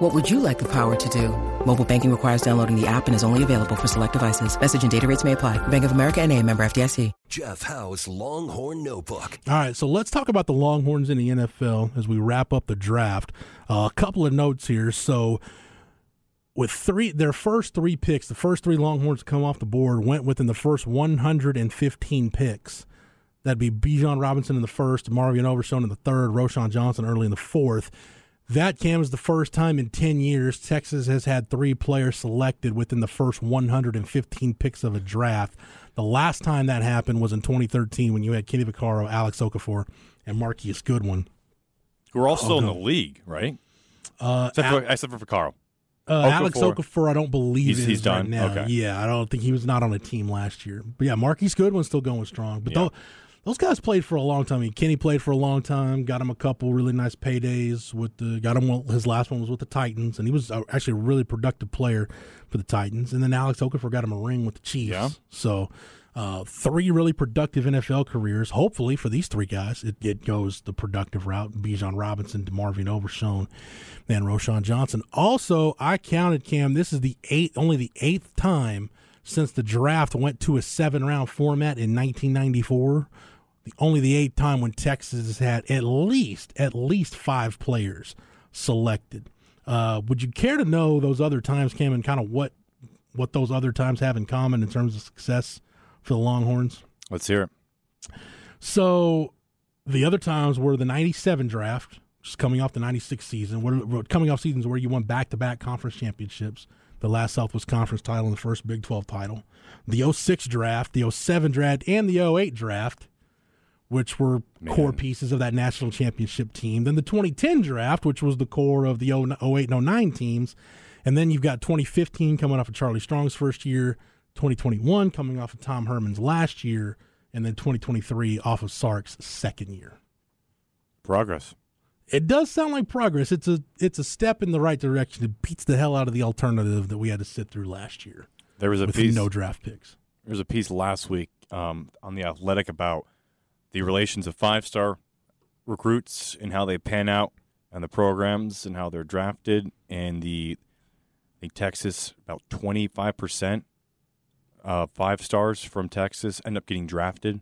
What would you like the power to do? Mobile banking requires downloading the app and is only available for select devices. Message and data rates may apply. Bank of America and a member FDIC. Jeff Howe's Longhorn Notebook. All right, so let's talk about the Longhorns in the NFL as we wrap up the draft. Uh, a couple of notes here. So with three their first three picks, the first three Longhorns to come off the board went within the first 115 picks. That'd be Bijan Robinson in the first, Marvin Overshown in the third, Roschon Johnson early in the fourth. That cam is the first time in 10 years Texas has had three players selected within the first 115 picks of a draft. The last time that happened was in 2013 when you had Kenny Vaccaro, Alex Okafor, and Marquise Goodwin. Who are all still Oh, in the league, right? Uh, Except Al- for, except for Carl. Uh, Alex Okafor. Okafor, I don't believe He's- he's right done? now. Okay. Yeah, I don't think he was not on a team last year. But yeah, Marquise Goodwin's still going strong. But Yeah. tho- those guys played for a long time. I mean, Kenny played for a long time. Got him a couple really nice paydays with the. Got him. one- His last one was with the Titans, and he was uh, actually a really productive player for the Titans. And then Alex Okafor got him a ring with the Chiefs. Yeah. So. Uh, three really productive NFL careers. Hopefully, for these three guys, it, it goes the productive route. Bijan Robinson, DeMarvion Overshown, and Roschon Johnson. Also, I counted Cam. This is the eighth, only the eighth time since the draft went to a seven-round format in 1994. Only the eighth time when Texas has had at least at least five players selected. Uh, would you care to know those other times, Cam, and kind of what what those other times have in common in terms of success for the Longhorns? Let's hear it. So the other times were the 97 draft, just coming off the 96 season, where- coming off seasons where you won back to back conference championships, the last Southwest Conference title and the first Big 12 title, the 06 draft, the 07 draft, and the 08 draft, which were core pieces of that national championship team. Then the 2010 draft, which was the core of the 08 and 09 teams. And then you've got 2015 coming off of Charlie Strong's first year, 2021 coming off of Tom Herman's last year, and then 2023 off of Sark's second year. Progress. It does sound like progress. It's a it's a step in the right direction. It beats the hell out of the alternative that we had to sit through last year There was a piece. no draft picks. There was a piece last week um, on the Athletic about the relations of five-star recruits and how they pan out, and the programs and how they're drafted, and the I think Texas about twenty-five percent uh, five stars from Texas end up getting drafted.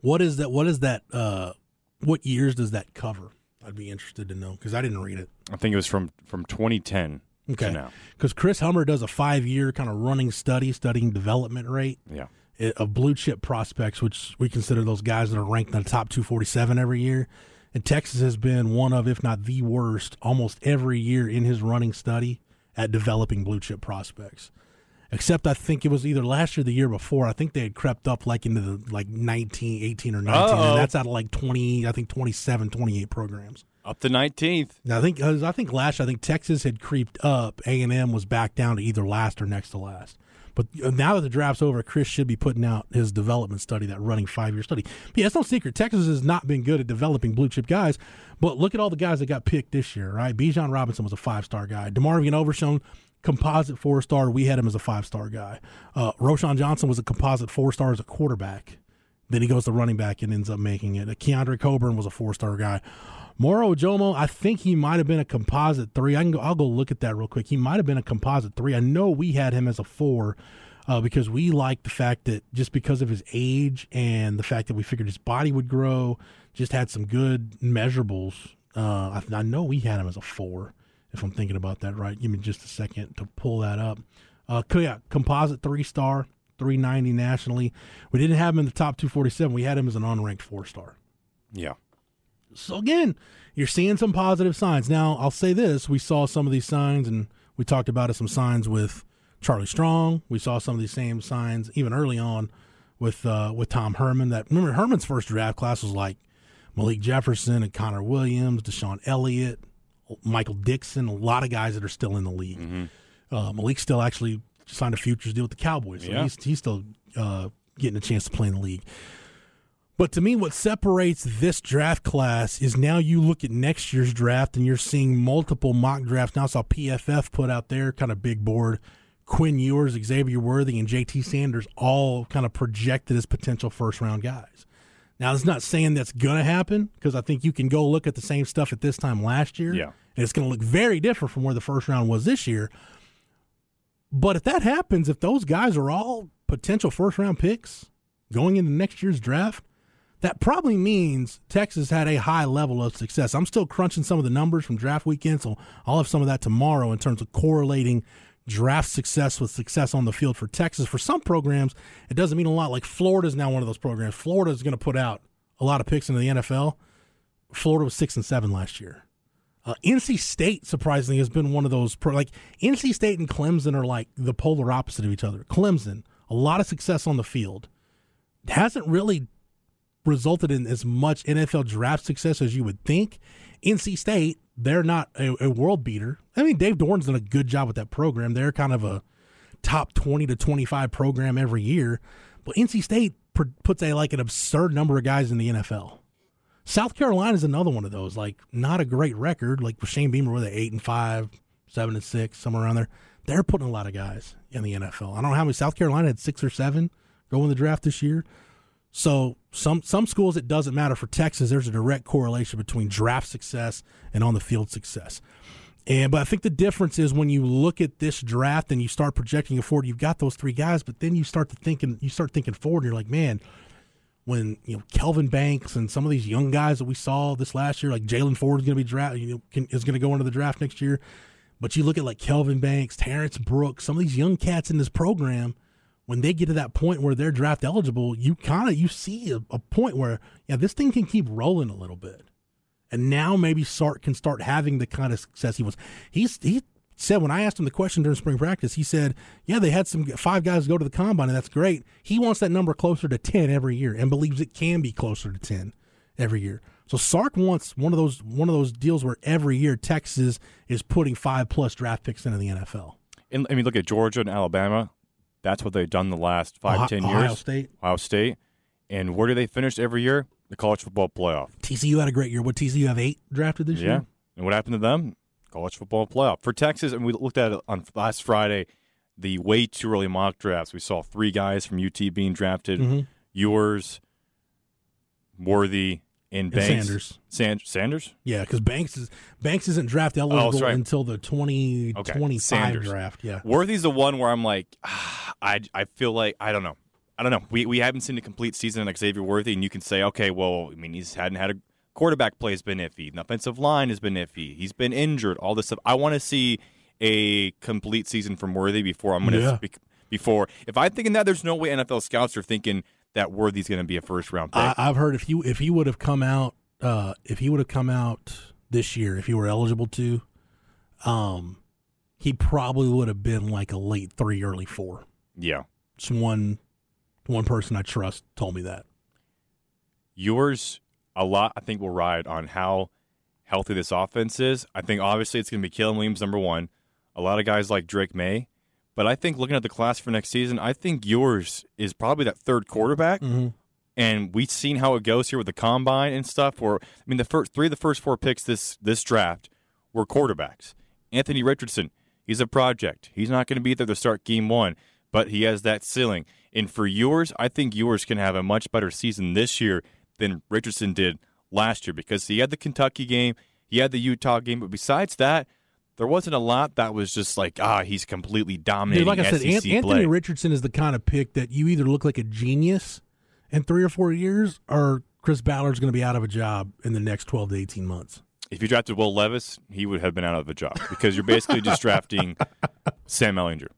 What is that? What is that? Uh, what years does that cover? I'd be interested to know because I didn't read it. I think it was from from 2010 Okay, now. because Chris Hummer does a five year kind of running study studying development rate Yeah, of blue chip prospects, which we consider those guys that are ranked in the top 247 every year. And Texas has been one of, if not the worst, almost every year in his running study at developing blue chip prospects. Except I think it was either last year or the year before. I think they had crept up like into the like 19, 18 or 19. Uh-oh. And that's out of like 20, I think 27, 28 programs. Up to 19th. Now, I think I think last I think Texas had creeped up. A and M was back down to either last or next to last. But uh, now that the draft's over, Chris should be putting out his development study, that running five year study. But yeah, it's no secret. Texas has not been good at developing blue chip guys. But look at all the guys that got picked this year, right? Bijan Robinson was a five star guy. DeMarvion Overshown, composite four star. We had him as a five star guy. Uh, Roschon Johnson was a composite four star as a quarterback. Then he goes to running back and ends up making it. Keondre Coburn was a four star guy. Moro Ojomo, I think he might have been a composite three. I can go. I'll go look at that real quick. He might have been a composite three. I know we had him as a four uh, because we liked the fact that just because of his age and the fact that we figured his body would grow, just had some good measurables. Uh, I, I know we had him as a four. If I'm thinking about that right, give me just a second to pull that up. Uh, yeah, composite three star, 390 nationally. We didn't have him in the top 247. We had him as an unranked four star. Yeah. So again, you're seeing some positive signs. Now, I'll say this: we saw some of these signs, and we talked about it, some signs with Charlie Strong. We saw some of these same signs even early on with uh, with Tom Herman. That remember Herman's first draft class was like Malik Jefferson and Connor Williams, DeShon Elliott, Michael Dickson, a lot of guys that are still in the league. Uh, Malik still actually signed a futures deal with the Cowboys, so Yeah. he's he's still uh, getting a chance to play in the league. But to me, what separates this draft class is now you look at next year's draft and you're seeing multiple mock drafts. Now I saw PFF put out their kind of big board. Quinn Ewers, Xavier Worthy, and JT Sanders all kind of projected as potential first round guys. Now, it's not saying that's going to happen because I think you can go look at the same stuff at this time last year. Yeah. And it's going to look very different from where the first round was this year. But if that happens, if those guys are all potential first round picks going into next year's draft, that probably means Texas had a high level of success. I'm still crunching some of the numbers from draft weekend, so I'll have some of that tomorrow in terms of correlating draft success with success on the field for Texas. For some programs, it doesn't mean a lot. Like Florida is now one of those programs. Florida is going to put out a lot of picks into the NFL. Florida was six and seven last year. Uh, NC State, surprisingly, has been one of those. Pro- like NC State and Clemson are like the polar opposite of each other. Clemson, a lot of success on the field, hasn't really resulted in as much NFL draft success as you would think. NC State, they're not a, a world beater. I mean, Dave Doeren's done a good job with that program. They're kind of a top 20 to 25 program every year. But NC State puts a like an absurd number of guys in the NFL. South Carolina is another one of those. Like, not a great record. Like Shane Beamer, were they eight and five, seven and six, somewhere around there? They're putting a lot of guys in the NFL. I don't know how many. South Carolina had six or seven go in the draft this year. So some some schools it doesn't matter. For Texas, there's a direct correlation between draft success and on the field success. And but I think the difference is when you look at this draft and you start projecting it forward, you've got those three guys, but then you start to thinking you start thinking forward, and you're like, man, when you know Kelvin Banks and some of these young guys that we saw this last year, like Jaylan Ford is going to be draft, you know, can, is going to go into the draft next year. But you look at like Kelvin Banks, Terrence Brooks, some of these young cats in this program, when they get to that point where they're draft eligible, you kind of you see a, a point where yeah, this thing can keep rolling a little bit, and now maybe Sark can start having the kind of success he was. He's he said when I asked him the question during spring practice, he said, "Yeah, they had some five guys go to the combine, and that's great. He wants that number closer to ten every year, and believes it can be closer to ten every year." So Sark wants one of those one of those deals where every year Texas is putting five plus draft picks into the NFL. And I mean, look at Georgia and Alabama. That's what they've done the last five, Ohio, ten Ohio years. State, Ohio State. And where do they finish every year? The college football playoff. TCU had a great year. What TCU have eight drafted this Yeah. year? And what happened to them? College football playoff. For Texas, and we looked at it on last Friday, the way too early mock drafts. We saw three guys from UT being drafted. Mhm. Ewers, Worthy, And Banks. Sanders. San- Sanders? Yeah, because Banks is Banks isn't draft eligible sorry. until the twenty Okay, twenty five draft. Yeah, Worthy's the one where I'm like, ah, I, I feel like, I don't know. I don't know. We, we haven't seen a complete season like Xavier Worthy, and you can say, okay, well, I mean, he's hadn't had a quarterback play has been iffy. The offensive line has been iffy. He's been injured. All this stuff. I want to see a complete season from Worthy before I'm to Yeah. speak. Before, if I'm thinking that, there's no way NFL scouts are thinking that Worthy's going to be a first round pick. I, I've heard if he if he would have come out uh, if he would have come out this year if he were eligible to, um, he probably would have been like a late three, early four. yeah. Just one one person I trust told me that. Ewers a lot i think will ride on how healthy this offense is i think obviously it's going to be Caleb Williams number one a lot of guys like Drake Maye but i think looking at the class for next season i think Ewers is probably that third quarterback. Mhm. and we've seen how it goes here with the combine and stuff where i mean the first three of the first four picks this this draft were quarterbacks. Anthony richardson he's a project. He's not going to be there to start game one but he has that ceiling. And for Ewers i think Ewers can have a much better season this year than richardson did last year because he had the kentucky game he had the utah game but besides that there wasn't a lot that was just like ah he's completely dominating Dude, like I said, SEC An- play. Anthony Richardson is the kind of pick that you either look like a genius in three or four years, or Chris Ballard's going to be out of a job in the next twelve to eighteen months. If you drafted Will Levis, he would have been out of a job because you're basically just drafting Sam Ehlinger.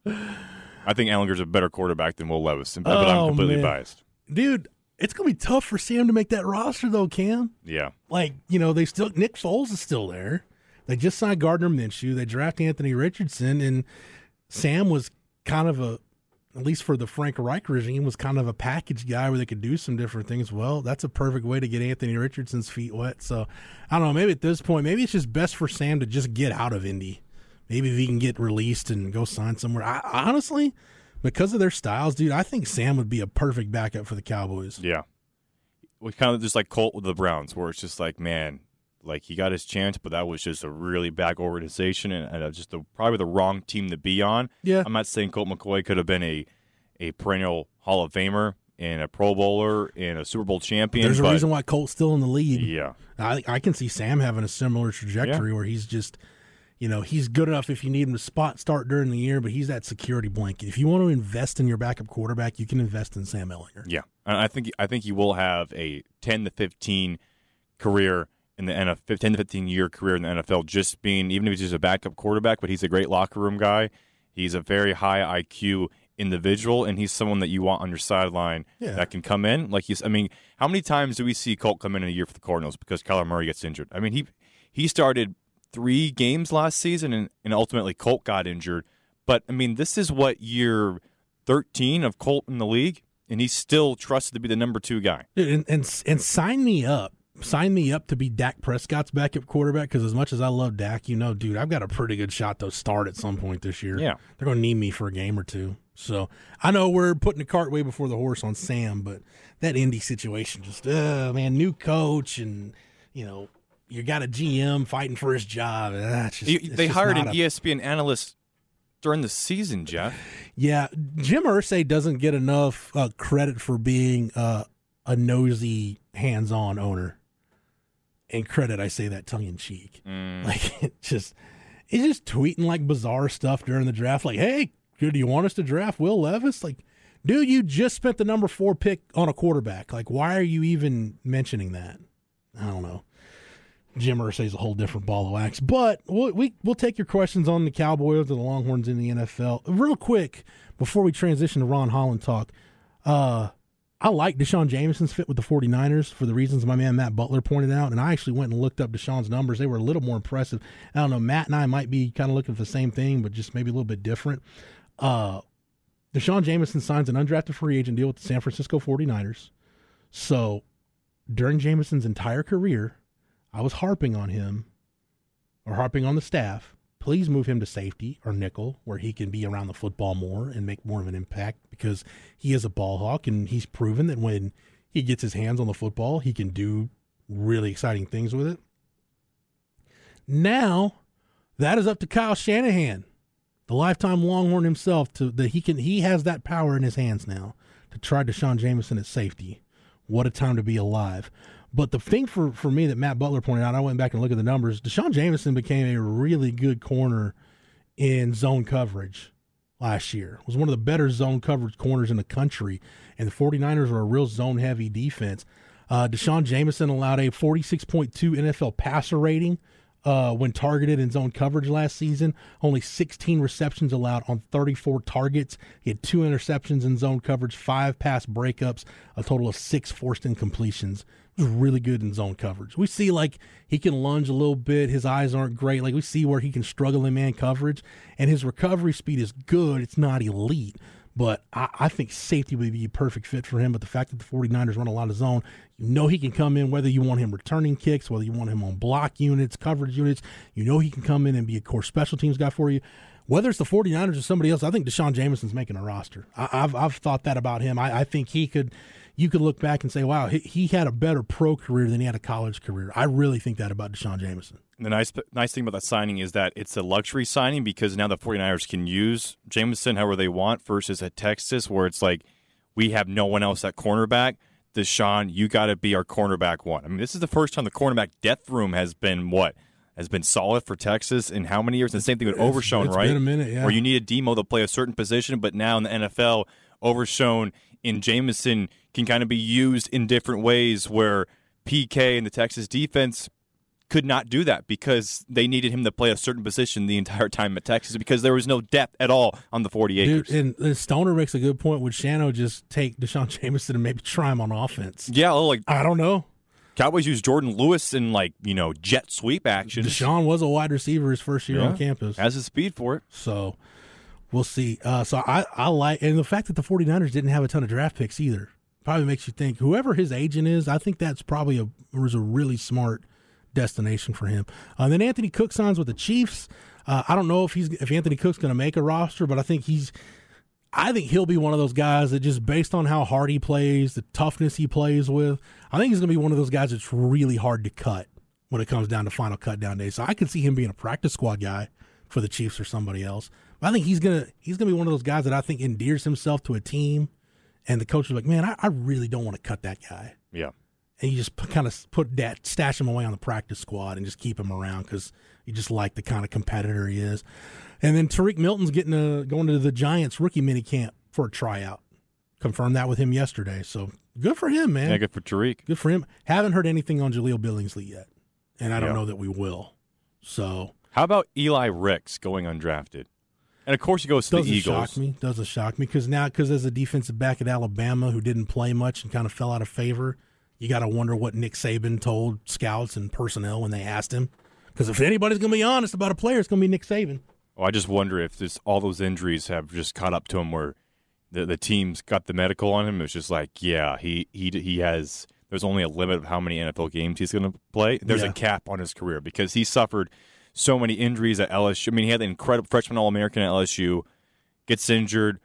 I think Ehlinger's a better quarterback than Will Levis, but Oh, I'm completely man. biased. Dude, it's going to be tough for Sam to make that roster, though. Cam, Yeah, like you know, they still Nick Foles is still there. They just signed Gardner Minshew. They draft Anthony Richardson, and Sam was kind of a, at least for the Frank Reich regime, was kind of a package guy where they could do some different things. Well, that's a perfect way to get Anthony Richardson's feet wet. So I don't know. Maybe at this point, maybe it's just best for Sam to just get out of Indy. Maybe if he can get released and go sign somewhere. I, honestly, because of their styles, dude, I think Sam would be a perfect backup for the Cowboys. Yeah. We kind of just like Colt with the Browns, where it's just like, man, like he got his chance, but that was just a really bad organization and, and uh, just the, probably the wrong team to be on. Yeah. I'm not saying Colt McCoy could have been a a perennial Hall of Famer and a Pro Bowler and a Super Bowl champion. There's a but, reason why Colt's still in the league. Yeah. I I can see Sam having a similar trajectory where he's just, you know, he's good enough if you need him to spot start during the year, but he's that security blanket. If you want to invest in your backup quarterback, you can invest in Sam Ehlinger. Yeah, and I think I think he will have a ten to fifteen career in the NFL, ten to fifteen year career in the NFL. Just being, even if he's just a backup quarterback, but he's a great locker room guy. He's a very high IQ individual, and he's someone that you want on your sideline Yeah. that can come in. Like he's, I mean, how many times do we see Colt come in in a year for the Cardinals because Kyler Murray gets injured? I mean, he he started three games last season, and, and ultimately Colt got injured. But I mean, this is what year thirteen of Colt in the league, and he's still trusted to be the number two guy. Dude, and, and and sign me up. Sign me up to be Dak Prescott's backup quarterback because as much as I love Dak, you know, dude, I've got a pretty good shot to start at some point this year. Yeah. They're going to need me for a game or two. So I know we're putting the cart way before the horse on Sam, but that Indy situation just, uh, man, new coach and, you know, you got a GM fighting for his job. Uh, just, You- they hired an a- ESPN analyst during the season, Jeff. Yeah, Jim Irsay doesn't get enough uh, credit for being uh, a nosy, hands-on owner. And credit, I say that tongue in cheek. Like it just, he's just tweeting like bizarre stuff during the draft. Like, hey, do you want us to draft Will Levis? Like, dude, you just spent the number four pick on a quarterback. Like, why are you even mentioning that? I don't know. Jim Irsay's a whole different ball of wax. But we'll, we we'll take your questions on the Cowboys and the Longhorns in the NFL real quick before we transition to Ron Holland talk. Uh, I like D'Shawn Jamison's fit with the 49ers for the reasons my man Matt Butler pointed out, and I actually went and looked up D'Shawn's numbers. They were a little more impressive. I don't know. Matt and I might be kind of looking for the same thing, but just maybe a little bit different. Uh, D'Shawn Jamison signs an undrafted free agent deal with the San Francisco 49ers. So during Jamison's entire career, I was harping on him or harping on the staff. Please move him to safety or nickel where he can be around the football more and make more of an impact because he is a ball hawk and he's proven that when he gets his hands on the football, he can do really exciting things with it. Now, that is up to Kyle Shanahan, the lifetime Longhorn himself, to that he can he has that power in his hands now to try D'Shawn Jamison at safety. What a time to be alive. But the thing for, for me that Matt Butler pointed out, I went back and looked at the numbers. D'Shawn Jamison became a really good corner in zone coverage last year. Was one of the better zone coverage corners in the country. And the 49ers are a real zone heavy defense. Uh, D'Shawn Jamison allowed a 46.2 NFL passer rating uh, when targeted in zone coverage last season. Only 16 receptions allowed on 34 targets. He had two interceptions in zone coverage, five pass breakups, a total of six forced incompletions. He was really good in zone coverage. We see like he can lunge a little bit. His eyes aren't great. Like we see where he can struggle in man coverage, and his recovery speed is good. It's not elite. But I, I think safety would be a perfect fit for him. But the fact that the 49ers run a lot of zone, you know he can come in whether you want him returning kicks, whether you want him on block units, coverage units. You know he can come in and be a core special teams guy for you. Whether it's the 49ers or somebody else, I think D'Shawn Jamison's making a roster. I, I've, I've thought that about him. I, I think he could, you could look back and say, wow, he, he had a better pro career than he had a college career. I really think that about D'Shawn Jamison. The nice nice thing about that signing is that it's a luxury signing because now the 49ers can use Jamison however they want versus at Texas where it's like we have no one else at cornerback. D'Shawn, you got to be our cornerback one. I mean, this is the first time the cornerback depth room has been what has been solid for Texas in how many years? And the same thing with Overshown, it's right? been a minute, yeah. Where you need a demo to play a certain position, but now in the NFL, Overshown and Jamison can kind of be used in different ways where PK and the Texas defense could not do that because they needed him to play a certain position the entire time at Texas because there was no depth at all on the 40 acres. Dude, and Stoner makes a good point. Would Shano just take D'Shawn Jamison and maybe try him on offense? yeah, like I don't know. Cowboys use Jourdan Lewis in like, you know, jet sweep action. D'Shawn was a wide receiver his first year Yeah. on campus. has the speed for it. So we'll see. Uh, so I, I like, and the fact that the 49ers didn't have a ton of draft picks either probably makes you think whoever his agent is, I think that's probably a, was a really smart destination for him. Uh, then Anthony Cook signs with the Chiefs. Uh, I don't know if he's, if Anthony Cook's going to make a roster, but I think he's, I think he'll be one of those guys that just based on how hard he plays, the toughness he plays with, I think he's going to be one of those guys that's really hard to cut when it comes down to final cut down days. So I could see him being a practice squad guy for the Chiefs or somebody else. But I think he's gonna he's gonna be one of those guys that I think endears himself to a team, and the coach is like, man, I, I really don't want to cut that guy. Yeah. And you just kind of put that stash him away on the practice squad and just keep him around because you just like the kind of competitor he is. And then Tariq Milton's getting a, going to the Giants rookie mini camp for a tryout. Confirmed that with him yesterday. So good for him, man. Yeah, good for Tariq. Good for him. Haven't heard anything on Jahleel Billingsley yet, and I don't Yeah. know that we will. So How about Eli Ricks going undrafted? And of course, he goes to doesn't the Eagles. shock me. Doesn't shock me because now because as a defensive back at Alabama who didn't play much and kind of fell out of favor, you got to wonder what Nick Saban told scouts and personnel when they asked him. Because if anybody's going to be honest about a player, it's going to be Nick Saban. Well, I just wonder if this all those injuries have just caught up to him, where the the team's got the medical on him. It's just like, yeah, he he he has. There's only a limit of how many NFL games he's going to play. There's Yeah. a cap on his career because he suffered so many injuries at LSU. I mean, he had the incredible freshman All American at LSU, gets injured.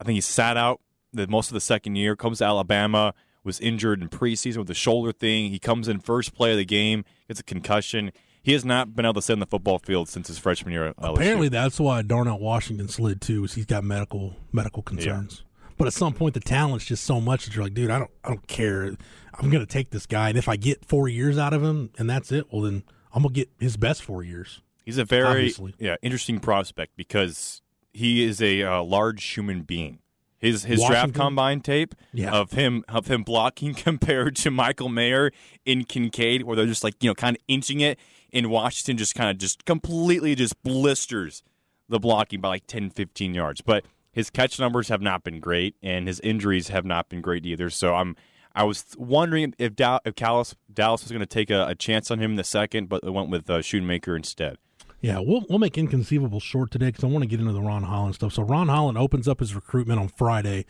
I think he sat out the most of the second year. Comes to Alabama, was injured in preseason with a shoulder thing. He comes in first play of the game, gets a concussion. He has not been able to sit on the football field since his freshman year. Apparently, that's why Darnell Washington slid too. Is he's got medical medical concerns. But at some point, the talent's just so much that you're like, dude, I don't, I don't care. I'm going to take this guy, and if I get four years out of him, and that's it, well, then I'm going to get his best four years. He's a very Obviously. yeah interesting prospect because he is a uh, large human being. His his draft combine tape Yeah. of him of him blocking compared to Michael Mayer in Kincaid, where they're just like you know kind of inching it. In Washington, just kind of just completely just blisters the blocking by like 10, 15 yards. But his catch numbers have not been great, and his injuries have not been great either. So I'm I was wondering if Dow, if Dallas Dallas was going to take a, a chance on him in the second, but they went with uh, Schoonmaker instead. Yeah, we'll we'll make inconceivable short today because I want to get into the Ron Holland stuff. So Ron Holland opens up his recruitment on Friday.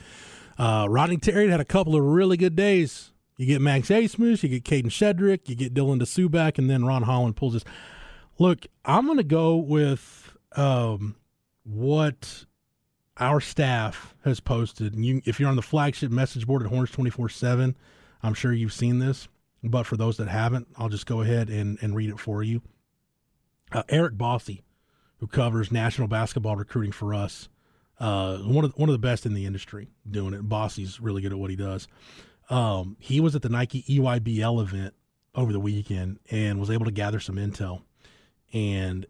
Uh, Rodney Terry had a couple of really good days. You get Max Abmas, you get Kadin Shedrick, you get Dylan DeSuback, and then Ron Holland pulls this. Look, I'm going to go with um, what our staff has posted. And you, if you're on the flagship message board at Horns 24 7, I'm sure you've seen this. But for those that haven't, I'll just go ahead and, and read it for you uh, Eric Bossi, who covers national basketball recruiting for us, uh, one of one of the best in the industry doing it. Bossi's really good at what he does. Um, he was at the Nike EYBL event over the weekend and was able to gather some intel. And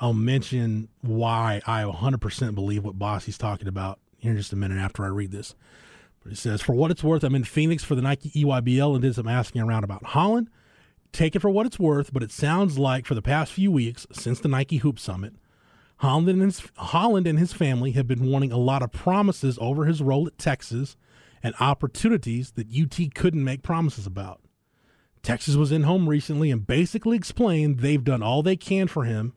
I'll mention why I 100% believe what Bossi's talking about here in just a minute after I read this. But he says, for what it's worth, I'm in Phoenix for the Nike EYBL and did some asking around about Holland take it for what it's worth, but it sounds like for the past few weeks, since the Nike Hoop Summit, Holland and his, Holland and his family have been wanting a lot of promises over his role at Texas and opportunities that UT couldn't make promises about. Texas was in home recently and basically explained they've done all they can for him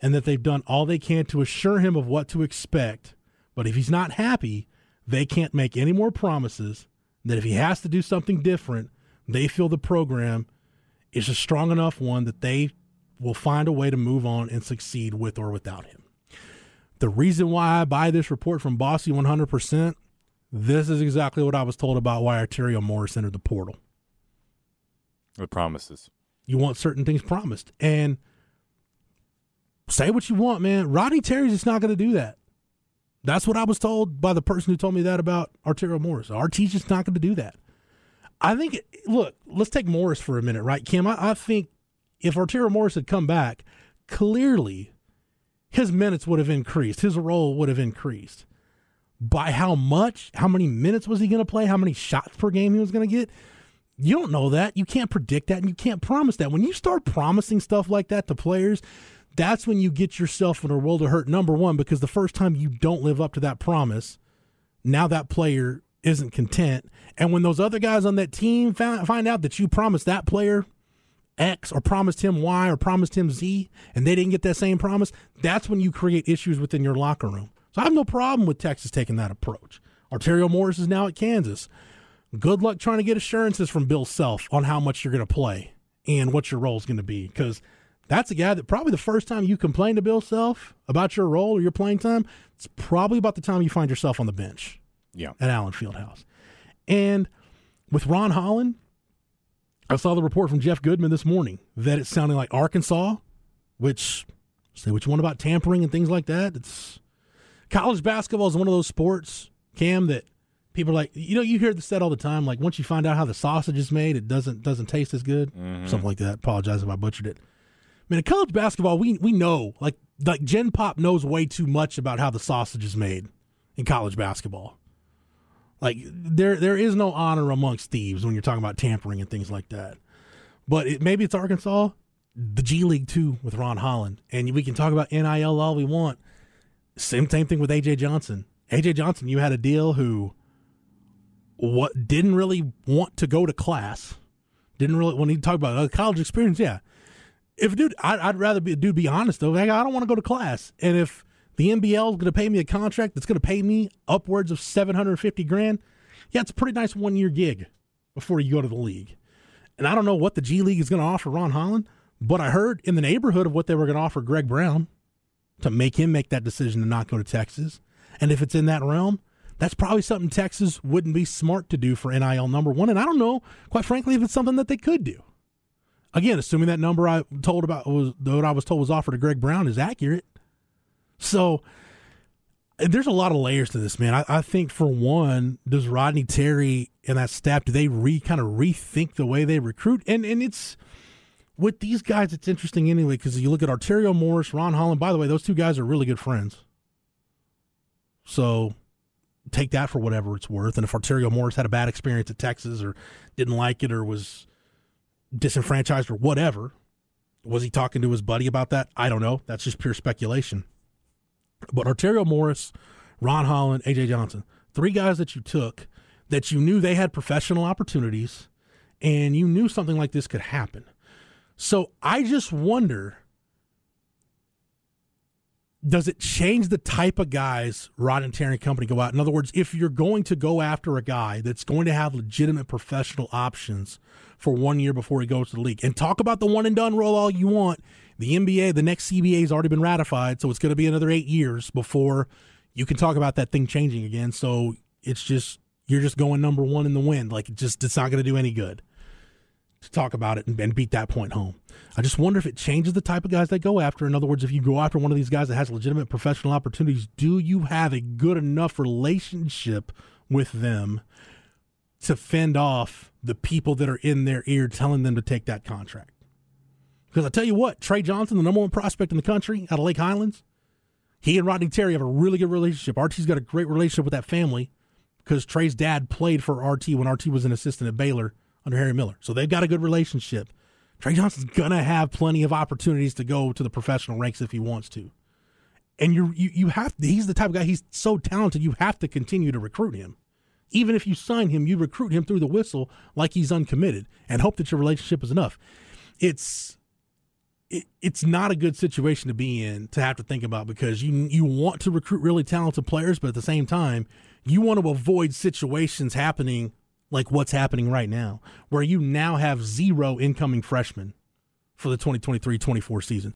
and that they've done all they can to assure him of what to expect. But if he's not happy, they can't make any more promises. That if he has to do something different, they feel the program is a strong enough one that they will find a way to move on and succeed with or without him. The reason why I buy this report from Bossi 100%, this is exactly what I was told about why Arterio Morris entered the portal. The promises. You want certain things promised. And say what you want, man. Roddy Terry's just not going to do that. That's what I was told by the person who told me that about Arterio Morris. RT's just not going to do that. I think, look, let's take Morris for a minute, right, Kim? I, I think if Arterio Morris had come back, clearly his minutes would have increased, his role would have increased. By how much? How many minutes was he going to play? How many shots per game he was going to get? You don't know that. You can't predict that, and you can't promise that. When you start promising stuff like that to players, that's when you get yourself in a world of hurt. Number one, because the first time you don't live up to that promise, now that player isn't content. And when those other guys on that team find, out that you promised that player X or promised him Y or promised him Z and they didn't get that same promise, that's when you create issues within your locker room. So I have no problem with Texas taking that approach. Arterio Morris is now at Kansas. Good luck trying to get assurances from Bill Self on how much you're going to play and what your role is going to be because That's a guy that probably the first time you complain to Bill Self about your role or your playing time, it's probably about the time you find yourself on the bench Yeah. at Allen Fieldhouse. And with Ron Holland, I saw the report from Jeff Goodman this morning that it's sounding like Arkansas, which say what you want about tampering and things like that. It's college basketball is one of those sports, Cam, that people are like, you know, you hear this said all the time. Like once you find out how the sausage is made, it doesn't doesn't taste as good. Mm-hmm. Something like that. Apologize if I butchered it. I mean, in college basketball, we we know like like Gen Pop knows way too much about how the sausage is made in college basketball. Like there there is no honor amongst thieves when you're talking about tampering and things like that. But it, maybe it's Arkansas, the G League too with Ron Holland, and we can talk about NIL all we want. Same same thing with AJ Johnson. AJ Johnson, you had a deal who what didn't really want to go to class, didn't really when he talked about uh, college experience. Yeah, if dude, I'd, I'd rather be dude be honest though. Like, I don't want to go to class, and if the NBL is going to pay me a contract that's going to pay me upwards of seven hundred fifty grand, yeah, it's a pretty nice one year gig before you go to the league. And I don't know what the G League is going to offer Ron Holland, but I heard in the neighborhood of what they were going to offer Greg Brown to make him make that decision to not go to Texas. And if it's in that realm, that's probably something Texas wouldn't be smart to do for NIL number one. And I don't know, quite frankly, if it's something that they could do. Again, assuming that number I told about was what I was told was offered to Greg Brown is accurate. So there's a lot of layers to this, man. I, I think for one, does Rodney Terry and that staff do they re kind of rethink the way they recruit? And and it's with these guys, it's interesting anyway because you look at Arterio Morris, Ron Holland. By the way, those two guys are really good friends. So take that for whatever it's worth. And if Arterio Morris had a bad experience at Texas or didn't like it or was disenfranchised or whatever, was he talking to his buddy about that? I don't know. That's just pure speculation. But Arterio Morris, Ron Holland, AJ Johnson, three guys that you took that you knew they had professional opportunities and you knew something like this could happen. So I just wonder does it change the type of guys Rod and Terry and Company go out? In other words, if you're going to go after a guy that's going to have legitimate professional options for one year before he goes to the league, and talk about the one and done rule all you want, the NBA, the next CBA has already been ratified, so it's going to be another eight years before you can talk about that thing changing again. So it's just you're just going number one in the wind. Like it just it's not going to do any good to talk about it and, and beat that point home. I just wonder if it changes the type of guys they go after. In other words, if you go after one of these guys that has legitimate professional opportunities, do you have a good enough relationship with them to fend off the people that are in their ear telling them to take that contract? Because I tell you what, Trey Johnson, the number one prospect in the country out of Lake Highlands, he and Rodney Terry have a really good relationship. RT's got a great relationship with that family because Trey's dad played for RT when RT was an assistant at Baylor under Harry Miller. So they've got a good relationship. Trey Johnson's gonna have plenty of opportunities to go to the professional ranks if he wants to. And you you you have he's the type of guy he's so talented you have to continue to recruit him. Even if you sign him, you recruit him through the whistle like he's uncommitted and hope that your relationship is enough. It's it, it's not a good situation to be in to have to think about because you you want to recruit really talented players, but at the same time, you want to avoid situations happening like what's happening right now, where you now have zero incoming freshmen for the 2023-24 season.